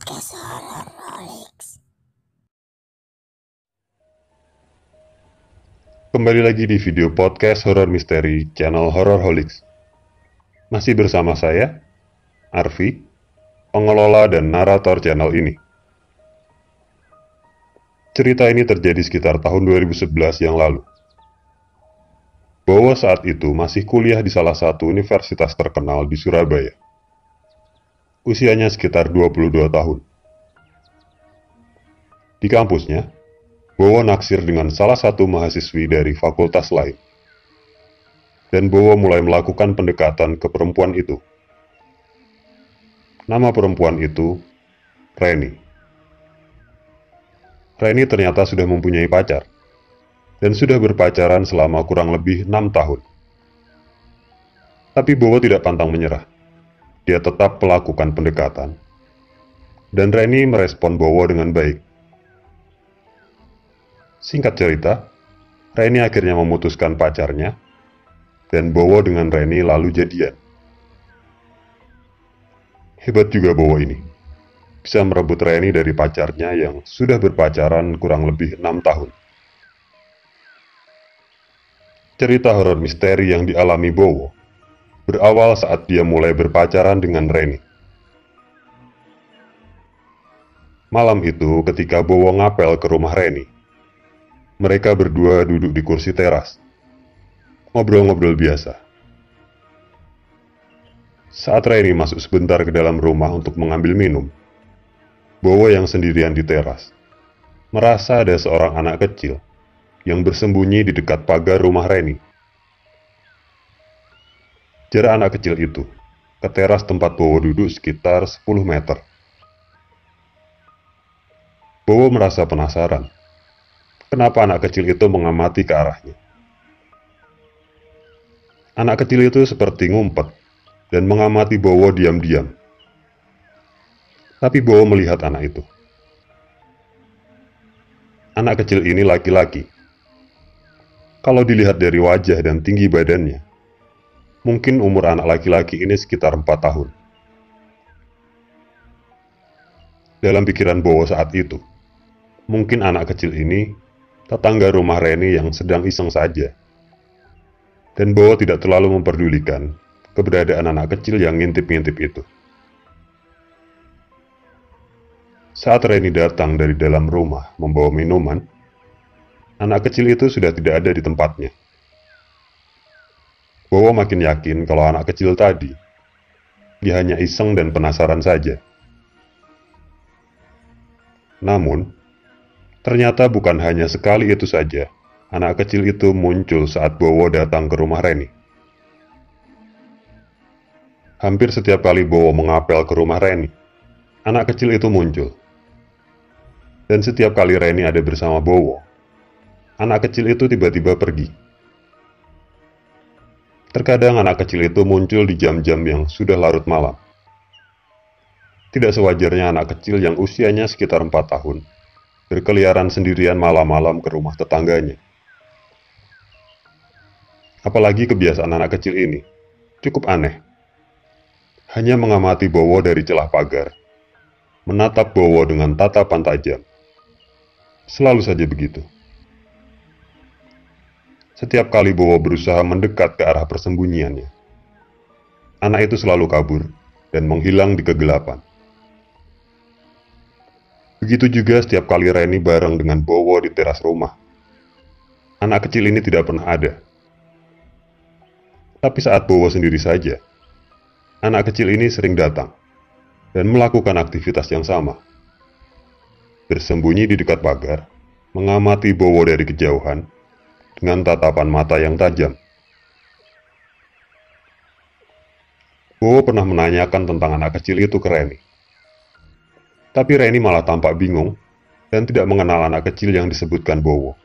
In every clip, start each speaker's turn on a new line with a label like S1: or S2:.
S1: podcast horror Rolix.
S2: Kembali lagi di video podcast horror misteri channel Horror Holics. Masih bersama saya, Arfi, pengelola dan narator channel ini. Cerita ini terjadi sekitar tahun 2011 yang lalu. Bowo saat itu masih kuliah di salah satu universitas terkenal di Surabaya. Usianya sekitar 22 tahun. Di kampusnya, Bowo naksir dengan salah satu mahasiswi dari fakultas lain. Dan Bowo mulai melakukan pendekatan ke perempuan itu. Nama perempuan itu Reni. Reni ternyata sudah mempunyai pacar dan sudah berpacaran selama kurang lebih enam tahun. Tapi Bowo tidak pantang menyerah. Dia tetap melakukan pendekatan. Dan Reni merespon Bowo dengan baik. Singkat cerita, Reni akhirnya memutuskan pacarnya, dan Bowo dengan Reni lalu jadian. Hebat juga Bowo ini, bisa merebut Reni dari pacarnya yang sudah berpacaran kurang lebih enam tahun. Cerita horor misteri yang dialami Bowo berawal saat dia mulai berpacaran dengan Reni. Malam itu ketika Bowo ngapel ke rumah Reni, mereka berdua duduk di kursi teras. Ngobrol-ngobrol biasa. Saat Reni masuk sebentar ke dalam rumah untuk mengambil minum, Bowo yang sendirian di teras, merasa ada seorang anak kecil yang bersembunyi di dekat pagar rumah Reni. Jarak anak kecil itu ke teras tempat Bowo duduk sekitar 10 meter. Bowo merasa penasaran. Kenapa anak kecil itu mengamati ke arahnya? Anak kecil itu seperti ngumpet dan mengamati Bowo diam-diam. Tapi Bowo melihat anak itu. Anak kecil ini laki-laki. Kalau dilihat dari wajah dan tinggi badannya, mungkin umur anak laki-laki ini sekitar 4 tahun. Dalam pikiran Bowo saat itu, mungkin anak kecil ini tetangga rumah Reni yang sedang iseng saja. Dan Bowo tidak terlalu memperdulikan keberadaan anak kecil yang ngintip-ngintip itu. Saat Reni datang dari dalam rumah membawa minuman, anak kecil itu sudah tidak ada di tempatnya. Bowo makin yakin kalau anak kecil tadi dia hanya iseng dan penasaran saja. Namun, ternyata bukan hanya sekali itu saja anak kecil itu muncul saat Bowo datang ke rumah Reni. Hampir setiap kali Bowo mengapel ke rumah Reni, anak kecil itu muncul. Dan setiap kali Reni ada bersama Bowo, anak kecil itu tiba-tiba pergi. Terkadang anak kecil itu muncul di jam-jam yang sudah larut malam. Tidak sewajarnya anak kecil yang usianya sekitar 4 tahun berkeliaran sendirian malam-malam ke rumah tetangganya. Apalagi kebiasaan anak kecil ini cukup aneh. Hanya mengamati Bowo dari celah pagar, menatap Bowo dengan tatapan tajam. Selalu saja begitu. Setiap kali Bowo berusaha mendekat ke arah persembunyiannya, anak itu selalu kabur dan menghilang di kegelapan. Begitu juga setiap kali Reni bareng dengan Bowo di teras rumah. Anak kecil ini tidak pernah ada. Tapi saat Bowo sendiri saja, anak kecil ini sering datang dan melakukan aktivitas yang sama bersembunyi di dekat pagar, mengamati Bowo dari kejauhan dengan tatapan mata yang tajam. Bowo pernah menanyakan tentang anak kecil itu ke Reni. Tapi Reni malah tampak bingung dan tidak mengenal anak kecil yang disebutkan Bowo.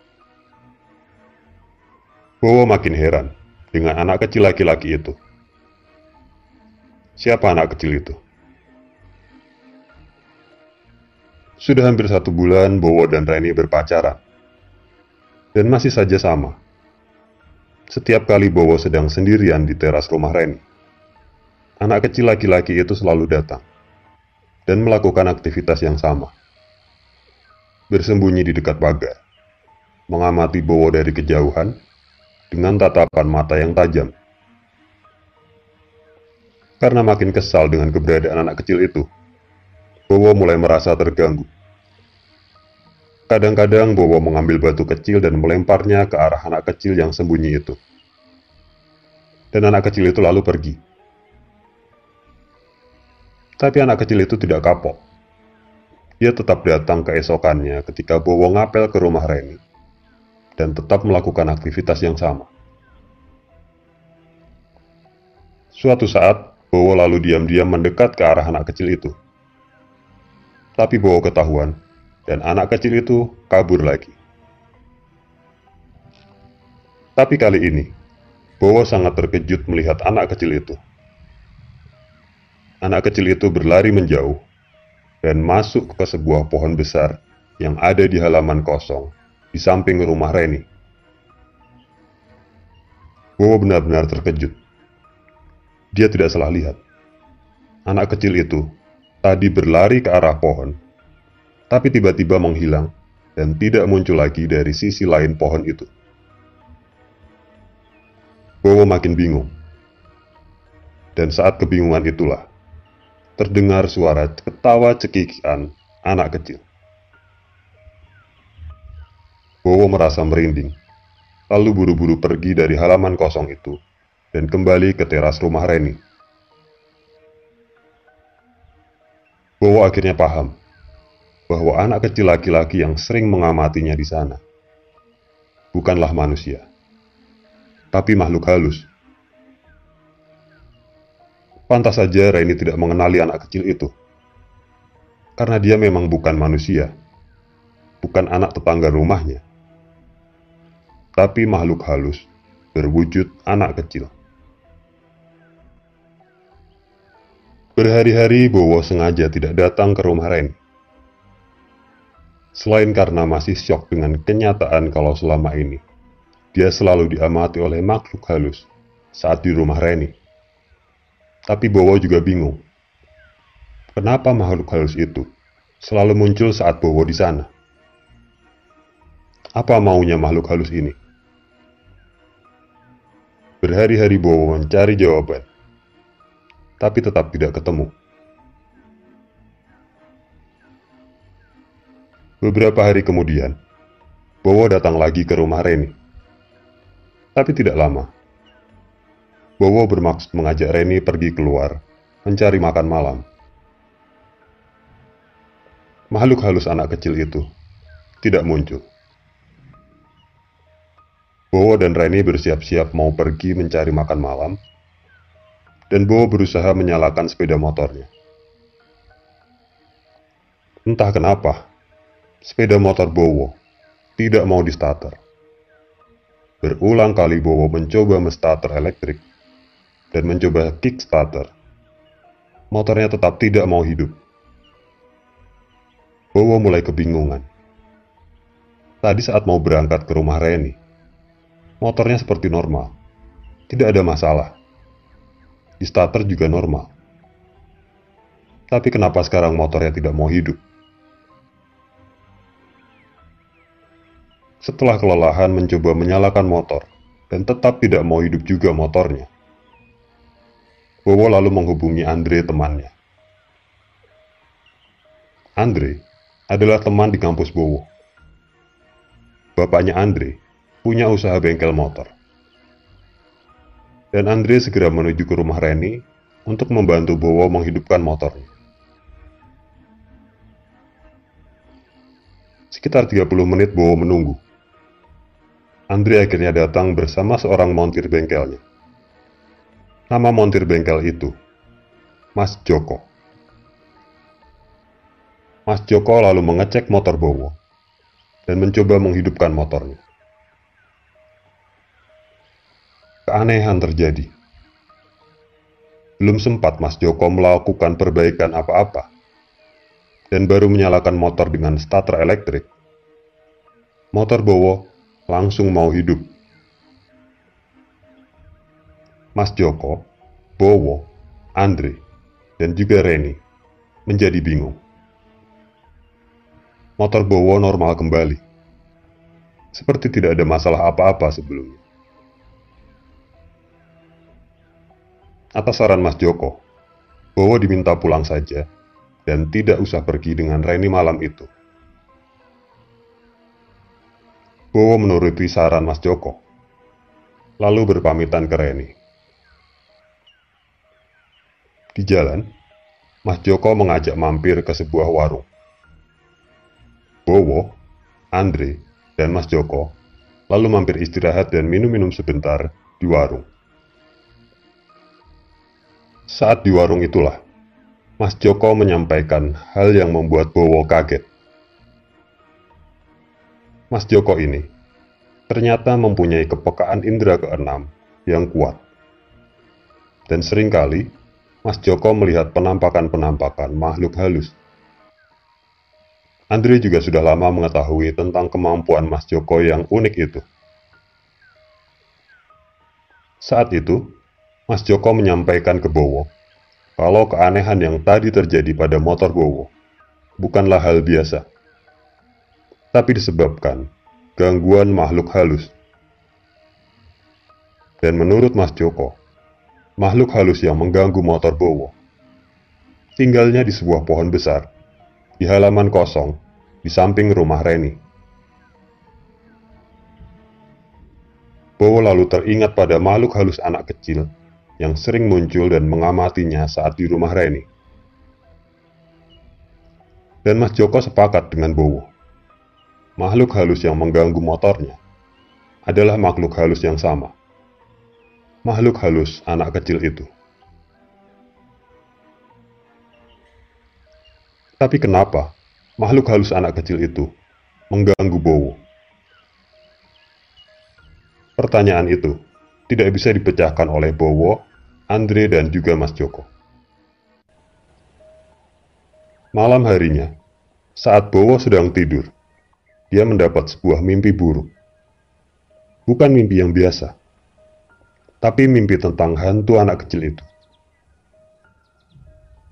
S2: Bowo makin heran dengan anak kecil laki-laki itu. Siapa anak kecil itu? Sudah hampir satu bulan Bowo dan Reni berpacaran. Dan masih saja sama. Setiap kali Bowo sedang sendirian di teras rumah Reni, anak kecil laki-laki itu selalu datang. dan melakukan aktivitas yang sama. Bersembunyi di dekat pagar, mengamati Bowo dari kejauhan dengan tatapan mata yang tajam. Karena makin kesal dengan keberadaan anak kecil itu, Bowo mulai merasa terganggu. Kadang-kadang Bowo mengambil batu kecil dan melemparnya ke arah anak kecil yang sembunyi itu. Dan anak kecil itu lalu pergi. Tapi anak kecil itu tidak kapok. Dia tetap datang keesokannya ketika Bowo ngapel ke rumah Reni dan tetap melakukan aktivitas yang sama. Suatu saat, Bowo lalu diam-diam mendekat ke arah anak kecil itu. Tapi Bowo ketahuan, dan anak kecil itu kabur lagi. Tapi kali ini, Bowo sangat terkejut melihat anak kecil itu. Anak kecil itu berlari menjauh dan masuk ke sebuah pohon besar yang ada di halaman kosong di samping rumah Reni. Bowo benar-benar terkejut. Dia tidak salah lihat. Anak kecil itu tadi berlari ke arah pohon, tapi tiba-tiba menghilang dan tidak muncul lagi dari sisi lain pohon itu. Bowo makin bingung. Dan saat kebingungan itulah, terdengar suara ketawa cekikikan anak kecil. Bowo merasa merinding, lalu buru-buru pergi dari halaman kosong itu dan kembali ke teras rumah Reni. Bowo akhirnya paham bahwa anak kecil laki-laki yang sering mengamatinya di sana bukanlah manusia, tapi makhluk halus. Pantas saja Reni tidak mengenali anak kecil itu, karena dia memang bukan manusia, bukan anak tetangga rumahnya, tapi makhluk halus berwujud anak kecil. Berhari-hari Bowo sengaja tidak datang ke rumah Ren. Selain karena masih syok dengan kenyataan kalau selama ini dia selalu diamati oleh makhluk halus saat di rumah Reni. Tapi Bowo juga bingung. Kenapa makhluk halus itu selalu muncul saat Bowo di sana? Apa maunya makhluk halus ini? Berhari-hari Bowo mencari jawaban tapi tetap tidak ketemu. Beberapa hari kemudian, Bowo datang lagi ke rumah Reni. Tapi tidak lama. Bowo bermaksud mengajak Reni pergi keluar, mencari makan malam. Makhluk halus anak kecil itu tidak muncul. Bowo dan Reni bersiap-siap mau pergi mencari makan malam dan Bowo berusaha menyalakan sepeda motornya. Entah kenapa, sepeda motor Bowo tidak mau di starter. Berulang kali Bowo mencoba menstarter elektrik dan mencoba kickstarter. Motornya tetap tidak mau hidup. Bowo mulai kebingungan. Tadi saat mau berangkat ke rumah Reni, motornya seperti normal. Tidak ada masalah di starter juga normal. Tapi kenapa sekarang motornya tidak mau hidup? Setelah kelelahan mencoba menyalakan motor dan tetap tidak mau hidup juga motornya, Bowo lalu menghubungi Andre temannya. Andre adalah teman di kampus Bowo. Bapaknya Andre punya usaha bengkel motor dan Andre segera menuju ke rumah Reni untuk membantu Bowo menghidupkan motornya. Sekitar 30 menit Bowo menunggu. Andre akhirnya datang bersama seorang montir bengkelnya. Nama montir bengkel itu, Mas Joko. Mas Joko lalu mengecek motor Bowo dan mencoba menghidupkan motornya. keanehan terjadi. Belum sempat Mas Joko melakukan perbaikan apa-apa, dan baru menyalakan motor dengan starter elektrik. Motor Bowo langsung mau hidup. Mas Joko, Bowo, Andre, dan juga Reni menjadi bingung. Motor Bowo normal kembali. Seperti tidak ada masalah apa-apa sebelumnya. Atas saran Mas Joko, Bowo diminta pulang saja dan tidak usah pergi dengan Reni malam itu. Bowo menuruti saran Mas Joko, lalu berpamitan ke Reni. Di jalan, Mas Joko mengajak mampir ke sebuah warung. Bowo, Andre, dan Mas Joko lalu mampir istirahat dan minum-minum sebentar di warung. Saat di warung itulah, Mas Joko menyampaikan hal yang membuat Bowo kaget. Mas Joko ini ternyata mempunyai kepekaan indera keenam yang kuat. Dan sering kali Mas Joko melihat penampakan-penampakan makhluk halus. Andre juga sudah lama mengetahui tentang kemampuan Mas Joko yang unik itu. Saat itu, Mas Joko menyampaikan ke Bowo kalau keanehan yang tadi terjadi pada motor Bowo bukanlah hal biasa, tapi disebabkan gangguan makhluk halus. Dan menurut Mas Joko, makhluk halus yang mengganggu motor Bowo. Tinggalnya di sebuah pohon besar, di halaman kosong, di samping rumah Reni. Bowo lalu teringat pada makhluk halus anak kecil yang sering muncul dan mengamatinya saat di rumah Reni. Dan Mas Joko sepakat dengan Bowo. Makhluk halus yang mengganggu motornya adalah makhluk halus yang sama makhluk halus anak kecil itu. Tapi kenapa makhluk halus anak kecil itu mengganggu Bowo? Pertanyaan itu tidak bisa dipecahkan oleh Bowo, Andre, dan juga Mas Joko. Malam harinya, saat Bowo sedang tidur, dia mendapat sebuah mimpi buruk. Bukan mimpi yang biasa, tapi mimpi tentang hantu anak kecil itu.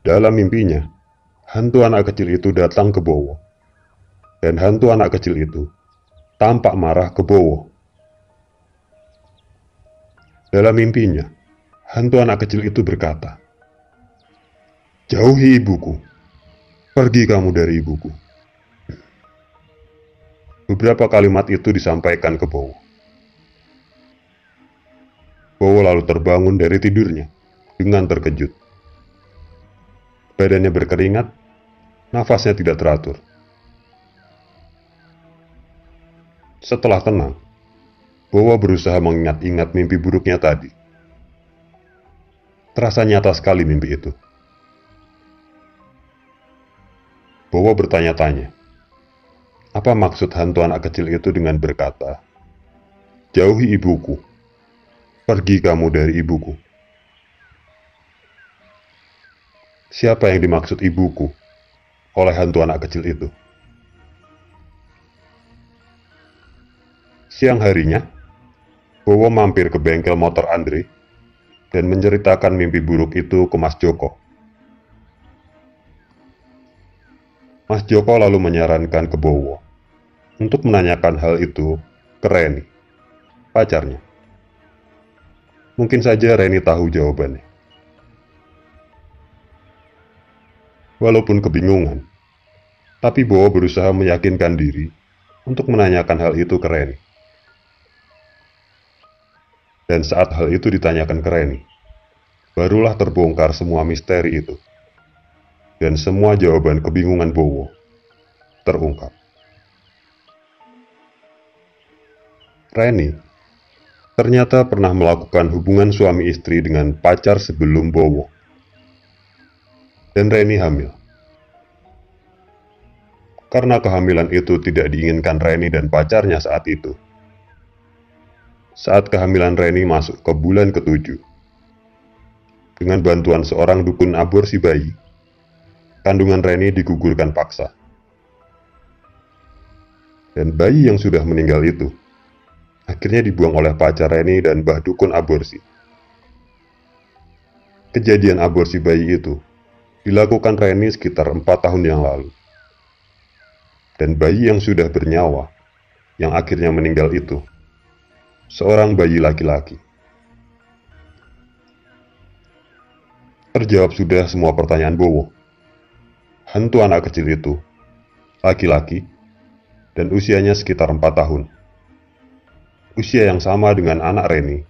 S2: Dalam mimpinya, hantu anak kecil itu datang ke Bowo. Dan hantu anak kecil itu tampak marah ke Bowo. Dalam mimpinya, hantu anak kecil itu berkata, Jauhi ibuku, pergi kamu dari ibuku. Beberapa kalimat itu disampaikan ke Bowo. Bowo lalu terbangun dari tidurnya dengan terkejut. Badannya berkeringat, nafasnya tidak teratur. Setelah tenang, Bowo berusaha mengingat-ingat mimpi buruknya tadi. Terasa nyata sekali mimpi itu. Bowo bertanya-tanya, apa maksud hantu anak kecil itu dengan berkata, "Jauhi ibuku"? Pergi kamu dari ibuku. Siapa yang dimaksud ibuku oleh hantu anak kecil itu? Siang harinya, Bowo mampir ke bengkel motor Andre dan menceritakan mimpi buruk itu ke Mas Joko. Mas Joko lalu menyarankan ke Bowo untuk menanyakan hal itu ke Reni, pacarnya. Mungkin saja Reni tahu jawabannya. Walaupun kebingungan, tapi Bowo berusaha meyakinkan diri untuk menanyakan hal itu ke Reni. Dan saat hal itu ditanyakan ke Reni, barulah terbongkar semua misteri itu. Dan semua jawaban kebingungan Bowo terungkap. Reni ternyata pernah melakukan hubungan suami istri dengan pacar sebelum Bowo. Dan Reni hamil. Karena kehamilan itu tidak diinginkan Reni dan pacarnya saat itu. Saat kehamilan Reni masuk ke bulan ketujuh, dengan bantuan seorang dukun aborsi bayi, kandungan Reni digugurkan paksa. Dan bayi yang sudah meninggal itu akhirnya dibuang oleh pacar Reni dan Mbah Dukun aborsi. Kejadian aborsi bayi itu dilakukan Reni sekitar empat tahun yang lalu. Dan bayi yang sudah bernyawa, yang akhirnya meninggal itu, seorang bayi laki-laki. Terjawab sudah semua pertanyaan Bowo. Hantu anak kecil itu, laki-laki, dan usianya sekitar empat tahun. Usia yang sama dengan anak Reni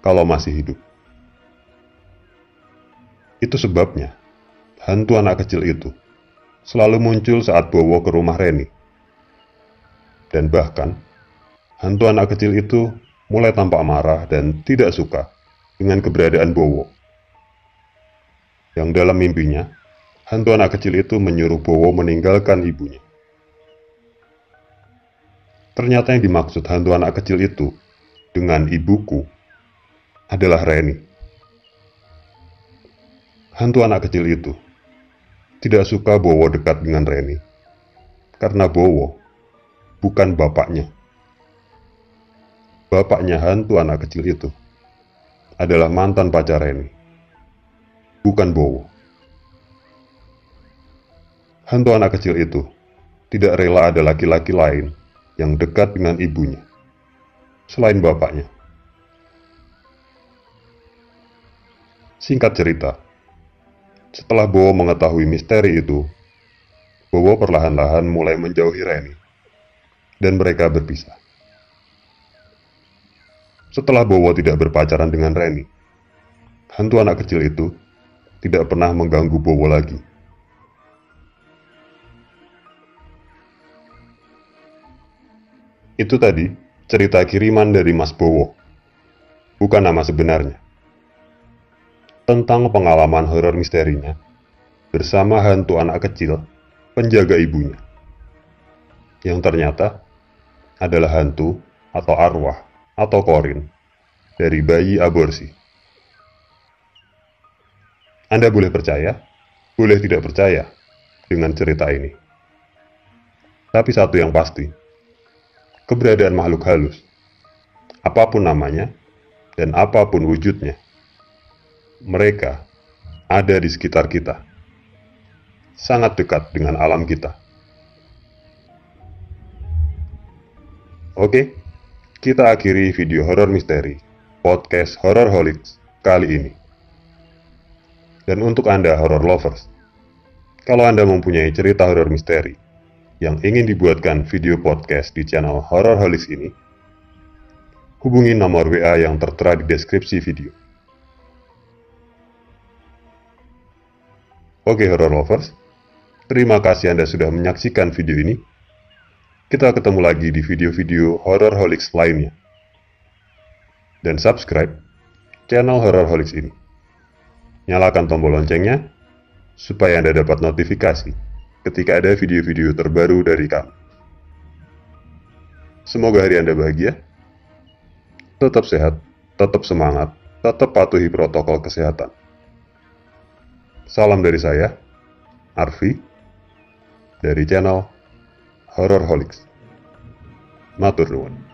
S2: kalau masih hidup. Itu sebabnya hantu anak kecil itu selalu muncul saat Bowo ke rumah Reni. Dan bahkan, hantu anak kecil itu mulai tampak marah dan tidak suka dengan keberadaan Bowo. Yang dalam mimpinya, hantu anak kecil itu menyuruh Bowo meninggalkan ibunya. Ternyata yang dimaksud hantu anak kecil itu dengan ibuku adalah Reni. Hantu anak kecil itu tidak suka Bowo dekat dengan Reni. Karena Bowo bukan bapaknya. Bapaknya hantu anak kecil itu adalah mantan pacar Reni. Bukan Bowo. Hantu anak kecil itu tidak rela ada laki-laki lain yang dekat dengan ibunya selain bapaknya. Singkat cerita, setelah Bowo mengetahui misteri itu, Bowo perlahan-lahan mulai menjauhi Reni, dan mereka berpisah. Setelah Bowo tidak berpacaran dengan Reni, hantu anak kecil itu tidak pernah mengganggu Bowo lagi. Itu tadi cerita kiriman dari Mas Bowo, bukan nama sebenarnya tentang pengalaman horor misterinya bersama hantu anak kecil penjaga ibunya. Yang ternyata adalah hantu atau arwah atau korin dari bayi aborsi. Anda boleh percaya, boleh tidak percaya dengan cerita ini. Tapi satu yang pasti, keberadaan makhluk halus, apa pun namanya dan apa pun wujudnya, mereka ada di sekitar kita, sangat dekat dengan alam kita. Oke, kita akhiri video horor misteri podcast Horror Holics kali ini. Dan untuk Anda horror lovers, kalau Anda mempunyai cerita horor misteri yang ingin dibuatkan video podcast di channel Horror Holics ini, hubungi nomor WA yang tertera di deskripsi video. Oke horror lovers, terima kasih Anda sudah menyaksikan video ini. Kita ketemu lagi di video-video Horror Holics lainnya. Dan subscribe channel Horror Holics ini. Nyalakan tombol loncengnya supaya Anda dapat notifikasi ketika ada video-video terbaru dari kami. Semoga hari Anda bahagia, tetap sehat, tetap semangat, tetap patuhi protokol kesehatan. Salam dari saya, Arfi, dari channel Horror Holics. Matur.